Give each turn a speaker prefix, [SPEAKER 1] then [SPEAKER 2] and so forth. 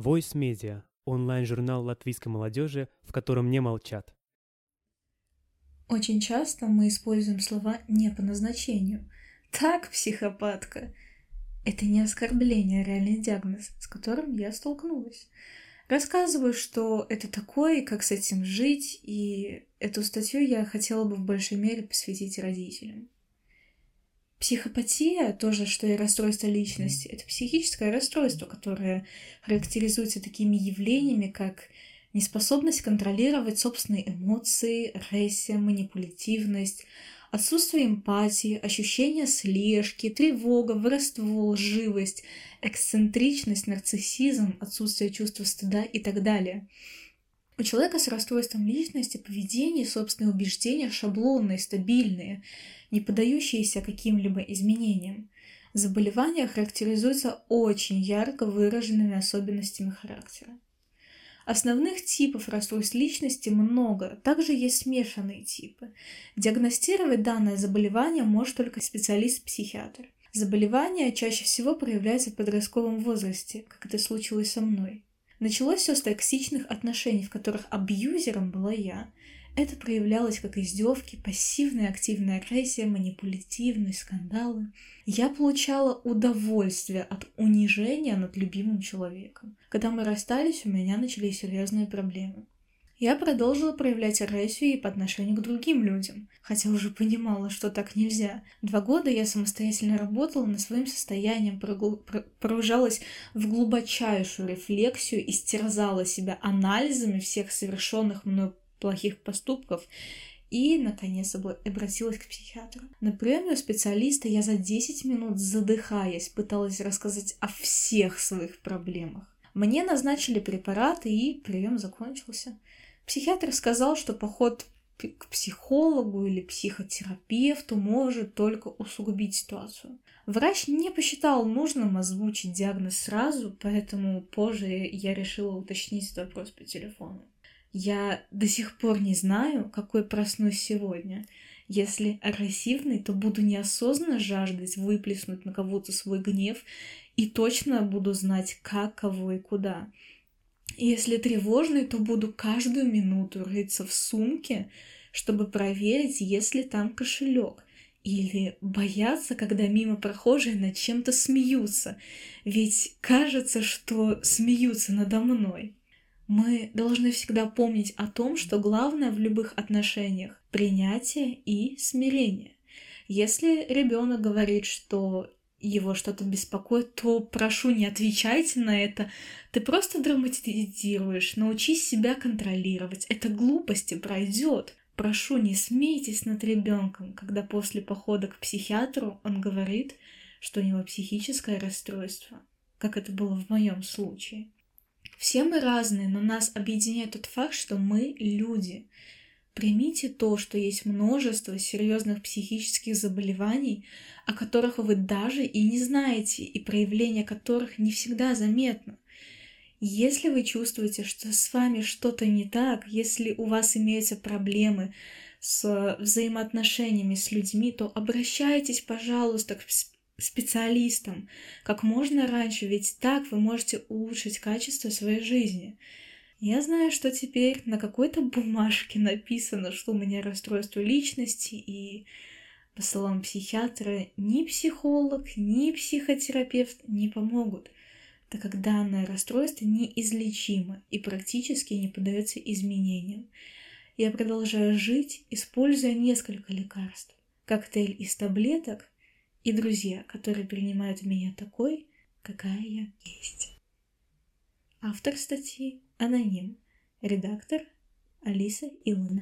[SPEAKER 1] Voice Media – онлайн-журнал латвийской молодежи, в котором не молчат.
[SPEAKER 2] Очень часто мы используем слова не по назначению. Так, психопатка. Это не оскорбление, а реальный диагноз, с которым я столкнулась. Рассказываю, что это такое, как с этим жить, и эту статью я хотела бы в большей мере посвятить родителям. Психопатия, тоже что и расстройство личности, это психическое расстройство, которое характеризуется такими явлениями, как неспособность контролировать собственные эмоции, агрессия, манипулятивность, отсутствие эмпатии, ощущение слежки, тревога, воровство, лживость, эксцентричность, нарциссизм, отсутствие чувства стыда и так далее. У человека с расстройством личности поведение собственные убеждения шаблонные, стабильные, не поддающиеся каким-либо изменениям. Заболевание характеризуется очень ярко выраженными особенностями характера. Основных типов расстройств личности много, также есть смешанные типы. Диагностировать данное заболевание может только специалист-психиатр. Заболевание чаще всего проявляется в подростковом возрасте, как это случилось со мной. Началось все с токсичных отношений, в которых абьюзером была я. Это проявлялось как издевки, пассивная активная агрессия, манипулятивность, скандалы. Я получала удовольствие от унижения над любимым человеком. Когда мы расстались, у меня начались серьезные проблемы. Я продолжила проявлять агрессию и по отношению к другим людям, хотя уже понимала, что так нельзя. Два года я самостоятельно работала над своим состоянием, погружалась в глубочайшую рефлексию и стерзала себя анализами всех совершенных мною плохих поступков и, наконец, обратилась к психиатру. На приеме у специалиста я за 10 минут, задыхаясь, пыталась рассказать о всех своих проблемах. Мне назначили препараты, и прием закончился. Психиатр сказал, что поход к психологу или психотерапевту может только усугубить ситуацию. Врач не посчитал нужным озвучить диагноз сразу, поэтому позже я решила уточнить этот вопрос по телефону. Я до сих пор не знаю, какой проснусь сегодня. Если агрессивный, то буду неосознанно жаждать выплеснуть на кого-то свой гнев и точно буду знать, как, кого и куда. Если тревожный, то буду каждую минуту рыться в сумке, чтобы проверить, есть ли там кошелек. Или бояться, когда мимо прохожие над чем-то смеются, ведь кажется, что смеются надо мной. Мы должны всегда помнить о том, что главное в любых отношениях — принятие и смирение. Если ребенок говорит, что его что-то беспокоит, то прошу, не отвечайте на это. Ты просто драматизируешь, научись себя контролировать. Это глупости пройдет. Прошу, не смейтесь над ребенком, когда после похода к психиатру он говорит, что у него психическое расстройство, как это было в моем случае. Все мы разные, но нас объединяет тот факт, что мы люди. Примите то, что есть множество серьезных психических заболеваний, о которых вы даже и не знаете, и проявление которых не всегда заметно. Если вы чувствуете, что с вами что-то не так, если у вас имеются проблемы с взаимоотношениями с людьми, то обращайтесь, пожалуйста, к специалистом как можно раньше, ведь так вы можете улучшить качество своей жизни. Я знаю, что теперь на какой-то бумажке написано, что у меня расстройство личности, и по словам психиатра, ни психолог, ни психотерапевт не помогут, так как данное расстройство неизлечимо и практически не поддается изменениям. Я продолжаю жить, используя несколько лекарств. Коктейль из таблеток и друзья, которые принимают меня такой, какая я есть. Автор статьи – аноним, редактор Алиса Илона.